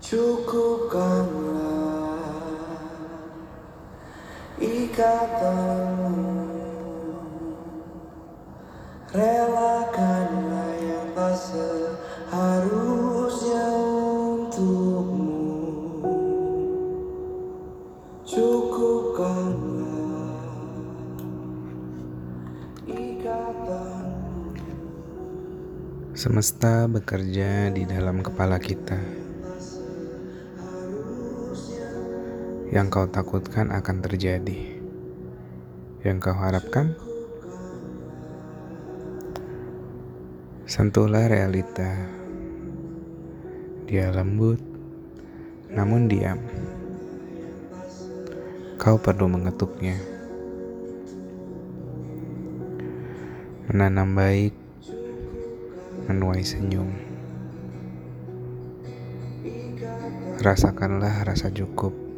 Cukupkanlah ikatanmu. Relakanlah yang tak seharusnya untukmu. Cukupkanlah ikatanmu. Semesta bekerja di dalam kepala kita. Yang kau takutkan akan terjadi. Yang kau harapkan, sentuhlah realita. Dia lembut, namun diam. Kau perlu mengetuknya. Menanam baik menuai senyum. Rasakanlah rasa cukup,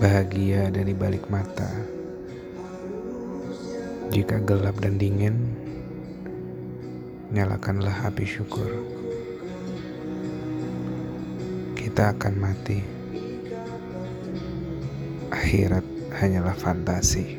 bahagia dari balik mata. Jika gelap dan dingin, nyalakanlah api syukur. Kita akan mati. Akhirat hanyalah fantasi.